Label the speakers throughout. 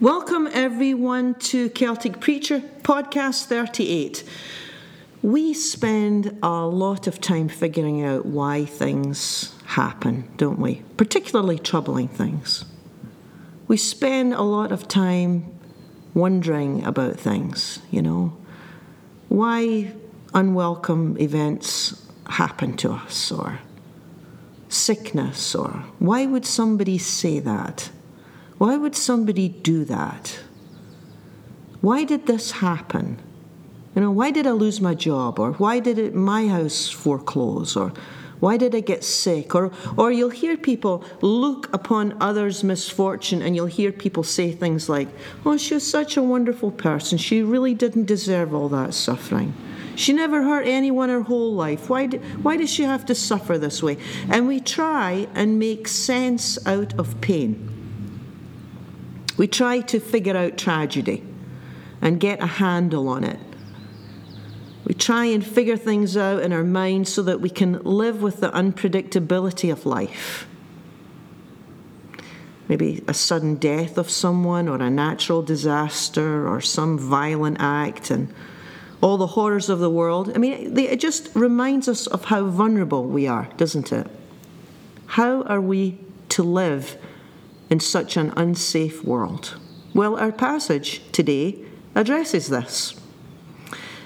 Speaker 1: Welcome, everyone, to Celtic Preacher Podcast 38. We spend a lot of time figuring out why things happen, don't we? Particularly troubling things. We spend a lot of time wondering about things, you know, why unwelcome events happen to us, or sickness, or why would somebody say that? Why would somebody do that? Why did this happen? You know, why did I lose my job? Or why did it, my house foreclose? Or why did I get sick? Or, or you'll hear people look upon others' misfortune and you'll hear people say things like, Oh, she was such a wonderful person. She really didn't deserve all that suffering. She never hurt anyone her whole life. Why, do, why does she have to suffer this way? And we try and make sense out of pain. We try to figure out tragedy and get a handle on it. We try and figure things out in our minds so that we can live with the unpredictability of life. Maybe a sudden death of someone, or a natural disaster, or some violent act, and all the horrors of the world. I mean, it just reminds us of how vulnerable we are, doesn't it? How are we to live in such an unsafe world? Well, our passage today addresses this.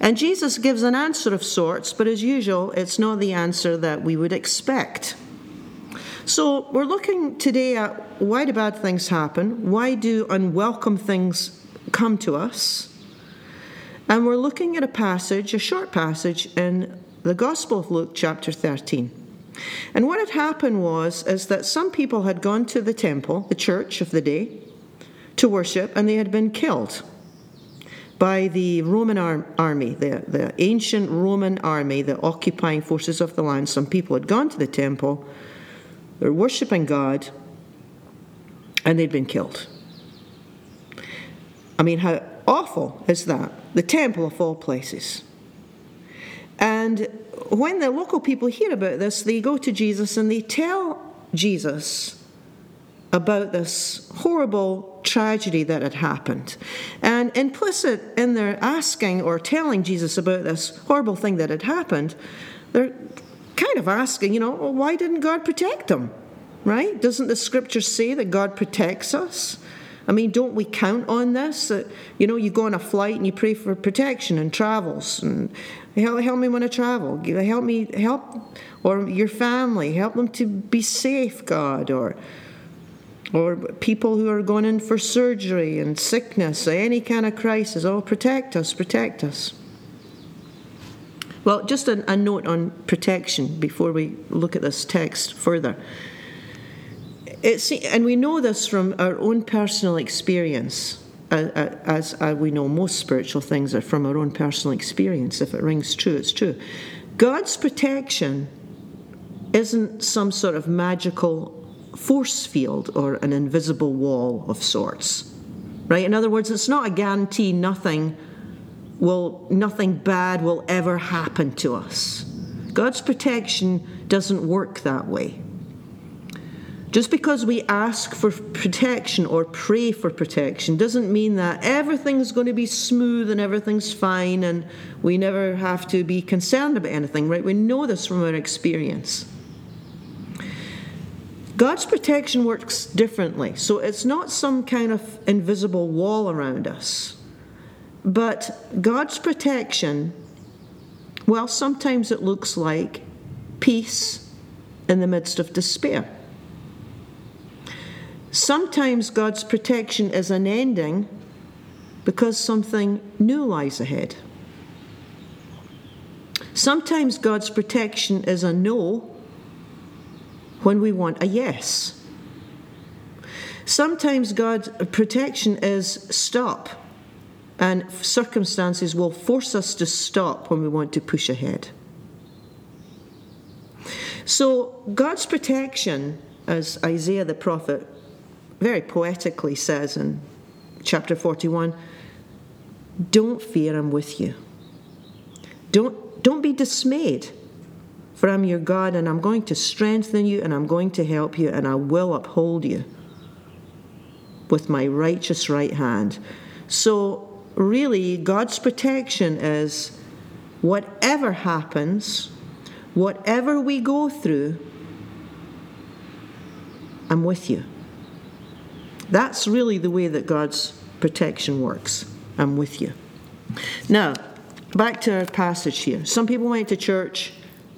Speaker 1: And Jesus gives an answer of sorts, but as usual, it's not the answer that we would expect. So, we're looking today at why do bad things happen? Why do unwelcome things come to us? And we're looking at a passage, a short passage in the Gospel of Luke, chapter 13. And what had happened was is that some people had gone to the temple, the church of the day, to worship, and they had been killed by the Roman ar- army, the, the ancient Roman army, the occupying forces of the land. Some people had gone to the temple, they're worshipping God, and they'd been killed. I mean, how awful is that? The temple of all places. And when the local people hear about this, they go to Jesus and they tell Jesus about this horrible tragedy that had happened. And implicit in their asking or telling Jesus about this horrible thing that had happened, they're kind of asking, you know, well, why didn't God protect them? Right? Doesn't the scripture say that God protects us? I mean, don't we count on this? That, you know, you go on a flight and you pray for protection and travels and help, help me when I travel. Help me, help, or your family, help them to be safe, God, or or people who are going in for surgery and sickness, any kind of crisis. Oh, protect us, protect us. Well, just a, a note on protection before we look at this text further. It's, and we know this from our own personal experience, as uh, we know most spiritual things are from our own personal experience. If it rings true, it's true. God's protection isn't some sort of magical force field or an invisible wall of sorts. Right? In other words, it's not a guarantee nothing will nothing bad will ever happen to us. God's protection doesn't work that way. Just because we ask for protection or pray for protection doesn't mean that everything's going to be smooth and everything's fine and we never have to be concerned about anything, right? We know this from our experience. God's protection works differently. So it's not some kind of invisible wall around us. But God's protection, well, sometimes it looks like peace in the midst of despair. Sometimes God's protection is an ending because something new lies ahead. Sometimes God's protection is a no when we want a yes. Sometimes God's protection is stop, and circumstances will force us to stop when we want to push ahead. So, God's protection, as Isaiah the prophet very poetically says in chapter 41 don't fear, I'm with you. Don't, don't be dismayed, for I'm your God, and I'm going to strengthen you, and I'm going to help you, and I will uphold you. with my righteous right hand. So, really, God's protection is whatever happens, whatever we go through, I'm with you. That's really the way that God's protection works. I'm with you. Now, back to our passage here. Some people went to church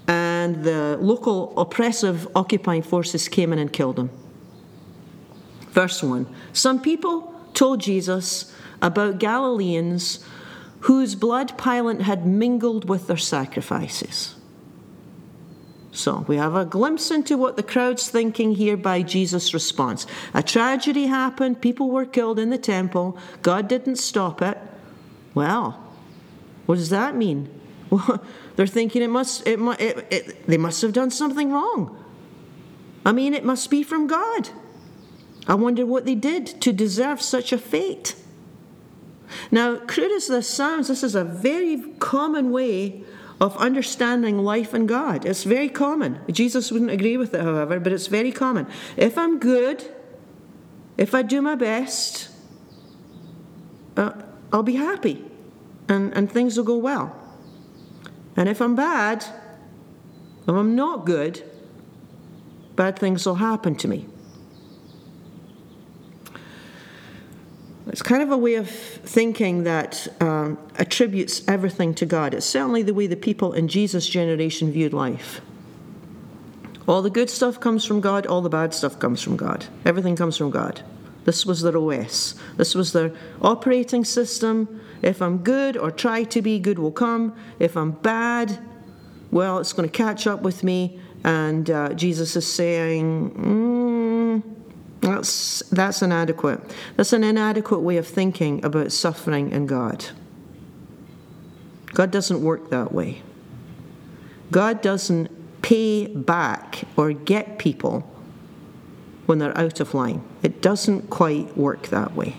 Speaker 1: and the local oppressive occupying forces came in and killed them. Verse 1 Some people told Jesus about Galileans whose blood Pilate had mingled with their sacrifices. So we have a glimpse into what the crowd's thinking here by Jesus' response. A tragedy happened, people were killed in the temple, God didn't stop it. Well, what does that mean? Well, they're thinking it must, it, it, it, they must have done something wrong. I mean, it must be from God. I wonder what they did to deserve such a fate. Now, crude as this sounds, this is a very common way of understanding life and God. It's very common. Jesus wouldn't agree with it, however, but it's very common. If I'm good, if I do my best, uh, I'll be happy and, and things will go well. And if I'm bad, if I'm not good, bad things will happen to me. It's kind of a way of thinking that um, attributes everything to God. It's certainly the way the people in Jesus' generation viewed life. All the good stuff comes from God, all the bad stuff comes from God. Everything comes from God. This was their OS. This was their operating system. If I'm good or try to be, good will come. If I'm bad, well, it's going to catch up with me. And uh, Jesus is saying, mm, that's, that's inadequate. That's an inadequate way of thinking about suffering and God. God doesn't work that way. God doesn't pay back or get people when they're out of line. It doesn't quite work that way.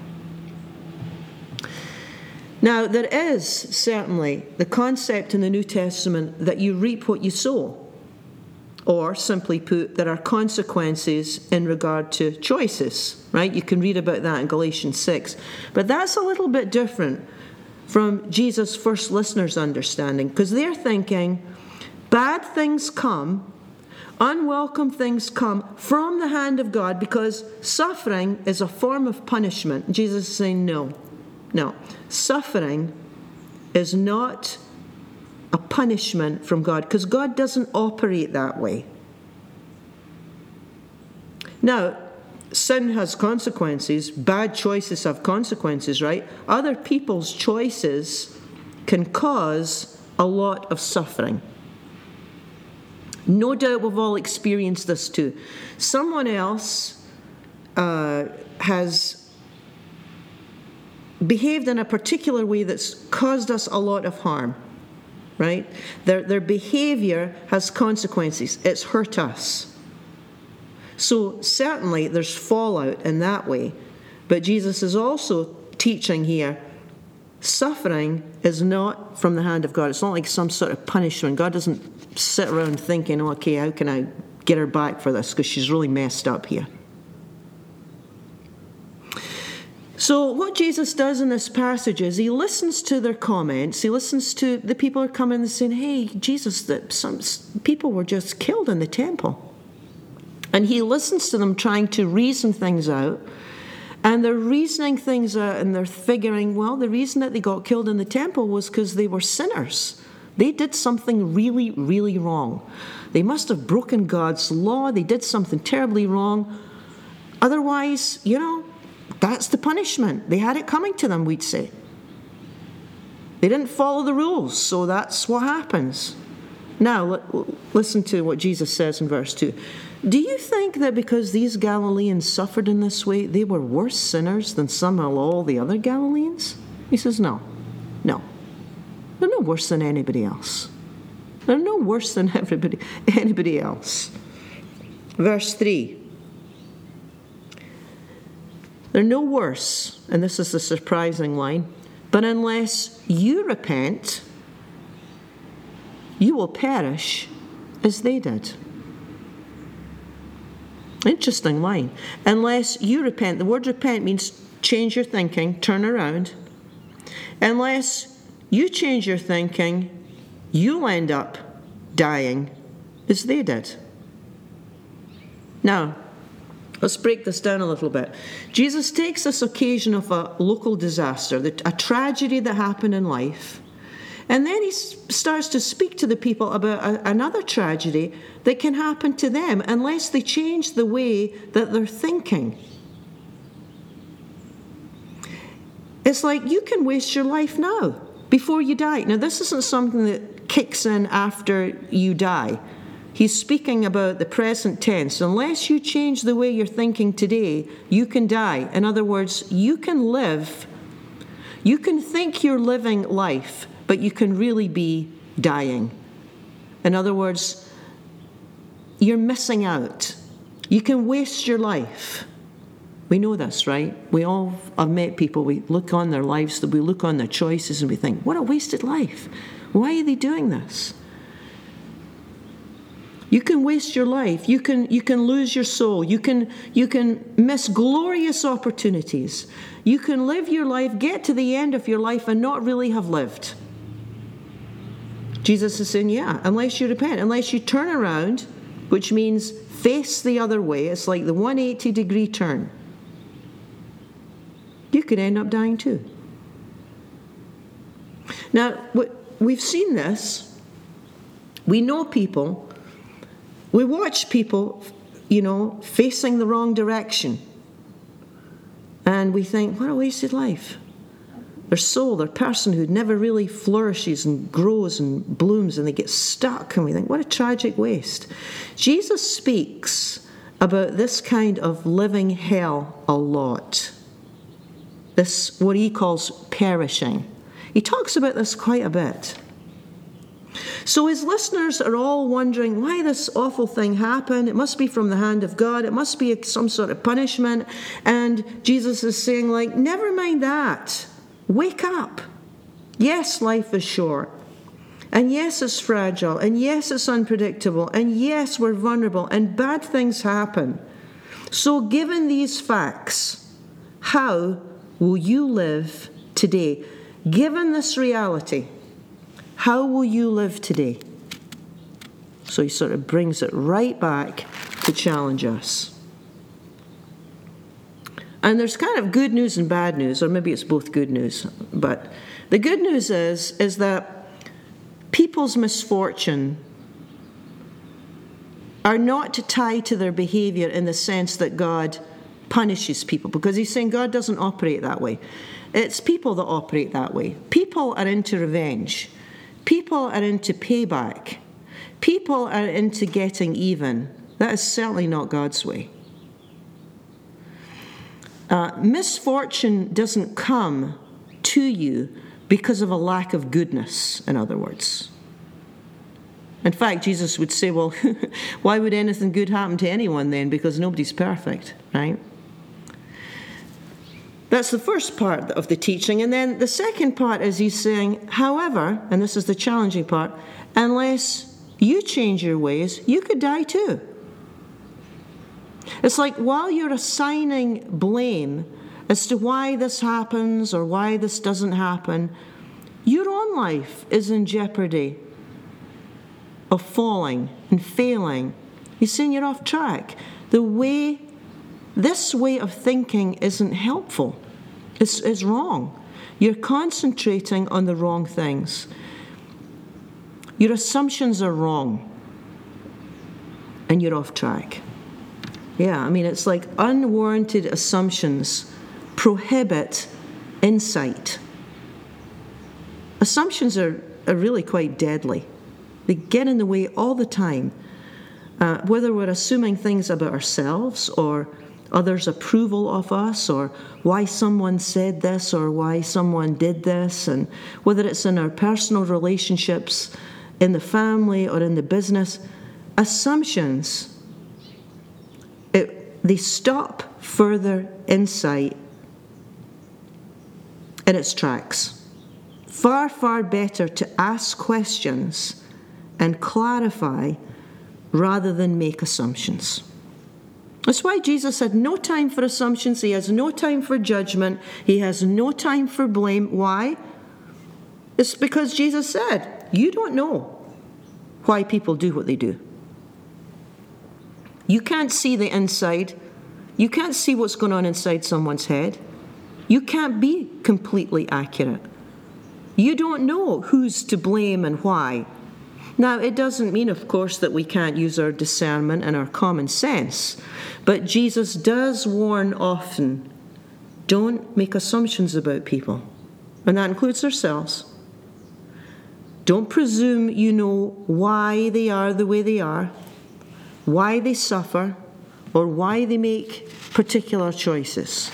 Speaker 1: Now, there is certainly the concept in the New Testament that you reap what you sow. Or, simply put, there are consequences in regard to choices, right? You can read about that in Galatians 6. But that's a little bit different from Jesus' first listeners' understanding, because they're thinking bad things come, unwelcome things come from the hand of God because suffering is a form of punishment. Jesus is saying, no, no. Suffering is not a punishment from God because God doesn't operate that way. Now, sin has consequences, bad choices have consequences, right? Other people's choices can cause a lot of suffering. No doubt we've all experienced this too. Someone else uh, has behaved in a particular way that's caused us a lot of harm right? Their, their behavior has consequences, it's hurt us. So, certainly, there's fallout in that way. But Jesus is also teaching here suffering is not from the hand of God. It's not like some sort of punishment. God doesn't sit around thinking, okay, how can I get her back for this? Because she's really messed up here. So, what Jesus does in this passage is he listens to their comments. He listens to the people who are coming and saying, Hey, Jesus, that some people were just killed in the temple. And he listens to them trying to reason things out. And they're reasoning things out and they're figuring, well, the reason that they got killed in the temple was because they were sinners. They did something really, really wrong. They must have broken God's law. They did something terribly wrong. Otherwise, you know, that's the punishment. They had it coming to them, we'd say. They didn't follow the rules, so that's what happens. Now, listen to what Jesus says in verse 2. Do you think that because these Galileans suffered in this way, they were worse sinners than some of all the other Galileans? He says, No, no. They're no worse than anybody else. They're no worse than everybody, anybody else. Verse 3 they're no worse, and this is the surprising line, but unless you repent, you will perish as they did. Interesting line. Unless you repent, the word repent means change your thinking, turn around. Unless you change your thinking, you'll end up dying as they did. Now, let's break this down a little bit. Jesus takes this occasion of a local disaster, a tragedy that happened in life, and then he starts to speak to the people about a, another tragedy that can happen to them unless they change the way that they're thinking. It's like you can waste your life now before you die. Now, this isn't something that kicks in after you die. He's speaking about the present tense. Unless you change the way you're thinking today, you can die. In other words, you can live, you can think you're living life, but you can really be dying. In other words, you're missing out. You can waste your life. We know this, right? We all have met people, we look on their lives, we look on their choices, and we think, what a wasted life. Why are they doing this? You can waste your life. You can, you can lose your soul. You can, you can miss glorious opportunities. You can live your life, get to the end of your life, and not really have lived. Jesus is saying, yeah, unless you repent, unless you turn around, which means face the other way, it's like the 180 degree turn you could end up dying too. Now, we've seen this. We know people. We watch people, you know, facing the wrong direction. And we think, what a wasted life. Their soul, their personhood never really flourishes and grows and blooms, and they get stuck. And we think, what a tragic waste. Jesus speaks about this kind of living hell a lot this, what he calls perishing. He talks about this quite a bit. So his listeners are all wondering why this awful thing happened. It must be from the hand of God. It must be some sort of punishment. And Jesus is saying, like, never mind that. Wake up. Yes, life is short. And yes, it's fragile. And yes, it's unpredictable. And yes, we're vulnerable. And bad things happen. So, given these facts, how will you live today? Given this reality, how will you live today? So he sort of brings it right back to challenge us. And there's kind of good news and bad news, or maybe it's both good news. But the good news is, is that people's misfortune are not tied to their behavior in the sense that God punishes people because he's saying God doesn't operate that way. It's people that operate that way. People are into revenge, people are into payback, people are into getting even. That is certainly not God's way. Uh, misfortune doesn't come to you because of a lack of goodness, in other words. In fact, Jesus would say, Well, why would anything good happen to anyone then? Because nobody's perfect, right? That's the first part of the teaching. And then the second part is he's saying, however, and this is the challenging part, unless you change your ways, you could die too. It's like while you're assigning blame as to why this happens or why this doesn't happen, your own life is in jeopardy of falling and failing. He's saying you're off track. The way this way of thinking isn't helpful, it's, it's wrong. You're concentrating on the wrong things. Your assumptions are wrong, and you're off track. Yeah, I mean, it's like unwarranted assumptions prohibit insight. Assumptions are, are really quite deadly, they get in the way all the time. Uh, whether we're assuming things about ourselves or others' approval of us or why someone said this or why someone did this, and whether it's in our personal relationships, in the family, or in the business, assumptions, it, they stop further insight in its tracks. Far, far better to ask questions and clarify rather than make assumptions. That's why Jesus had no time for assumptions, he has no time for judgment, he has no time for blame. Why? It's because Jesus said, You don't know why people do what they do. You can't see the inside, you can't see what's going on inside someone's head. You can't be completely accurate. You don't know who's to blame and why. Now, it doesn't mean, of course, that we can't use our discernment and our common sense, but Jesus does warn often don't make assumptions about people, and that includes ourselves. Don't presume you know why they are the way they are, why they suffer, or why they make particular choices.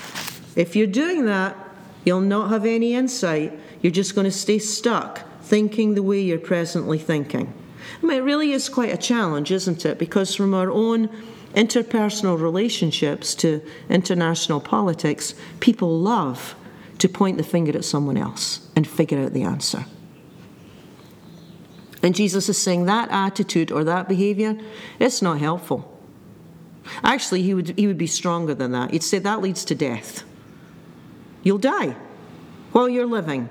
Speaker 1: If you're doing that, you'll not have any insight. You're just going to stay stuck thinking the way you're presently thinking. I mean, it really is quite a challenge, isn't it? Because from our own interpersonal relationships to international politics, people love to point the finger at someone else and figure out the answer. And Jesus is saying that attitude or that behavior, it's not helpful. Actually, he would, he would be stronger than that. He'd say that leads to death. You'll die while you're living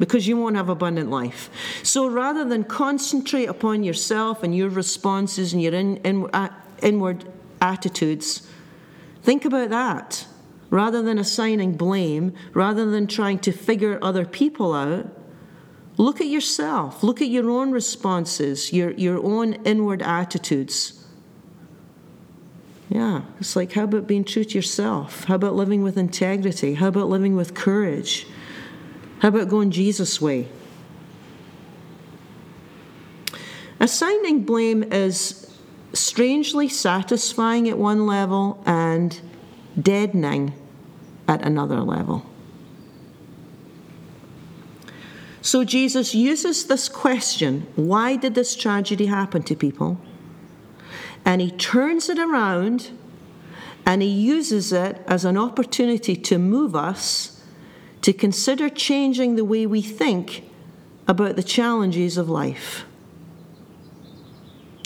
Speaker 1: because you won't have abundant life. So rather than concentrate upon yourself and your responses and your in, in, uh, inward attitudes, think about that. Rather than assigning blame, rather than trying to figure other people out, look at yourself. Look at your own responses, your, your own inward attitudes. Yeah, it's like how about being true to yourself? How about living with integrity? How about living with courage? How about going Jesus' way? Assigning blame is strangely satisfying at one level and deadening at another level. So Jesus uses this question why did this tragedy happen to people? And he turns it around and he uses it as an opportunity to move us to consider changing the way we think about the challenges of life.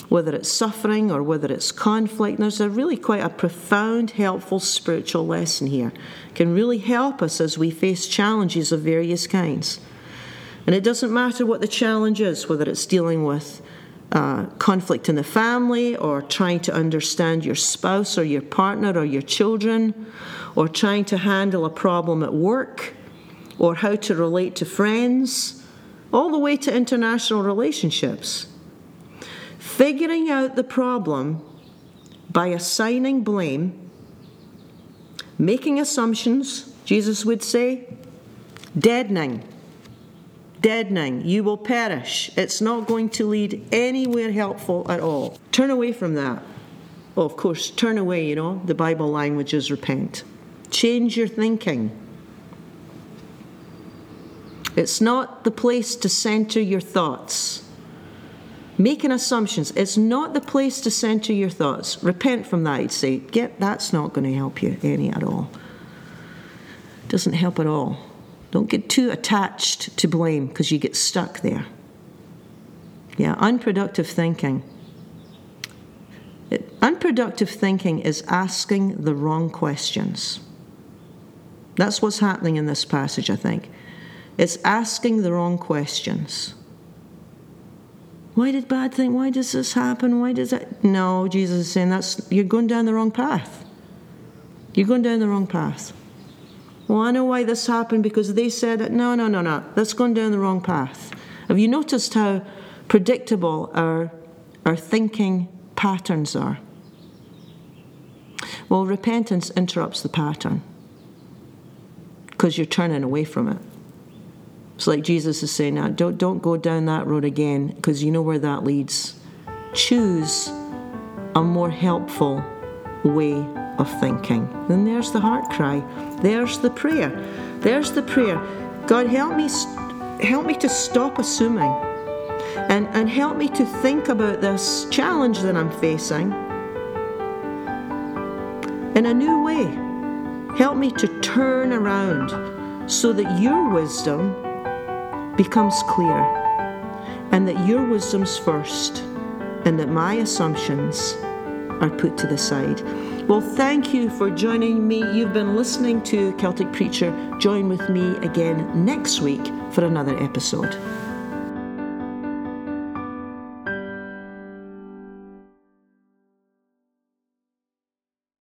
Speaker 1: Whether it's suffering or whether it's conflict, there's a really quite a profound, helpful spiritual lesson here. It can really help us as we face challenges of various kinds. And it doesn't matter what the challenge is, whether it's dealing with uh, conflict in the family, or trying to understand your spouse or your partner or your children, or trying to handle a problem at work, or how to relate to friends, all the way to international relationships. Figuring out the problem by assigning blame, making assumptions, Jesus would say, deadening deadening. You will perish. It's not going to lead anywhere helpful at all. Turn away from that. Well, of course, turn away, you know, the Bible language is repent. Change your thinking. It's not the place to center your thoughts. Making assumptions, it's not the place to center your thoughts. Repent from that, I'd say. Get that's not going to help you any at all. Doesn't help at all. Don't get too attached to blame because you get stuck there. Yeah, unproductive thinking. It, unproductive thinking is asking the wrong questions. That's what's happening in this passage, I think. It's asking the wrong questions. Why did bad thing? Why does this happen? Why does that? No, Jesus is saying that's you're going down the wrong path. You're going down the wrong path. Well, I know why this happened because they said it. No, no, no, no. That's gone down the wrong path. Have you noticed how predictable our, our thinking patterns are? Well, repentance interrupts the pattern because you're turning away from it. It's like Jesus is saying now, don't, don't go down that road again because you know where that leads. Choose a more helpful way of thinking. Then there's the heart cry. There's the prayer. There's the prayer. God, help me, help me to stop assuming and, and help me to think about this challenge that I'm facing in a new way. Help me to turn around so that your wisdom becomes clear and that your wisdom's first and that my assumptions are put to the side. Well, thank you for joining me. You've been listening to Celtic Preacher. Join with me again next week for another episode.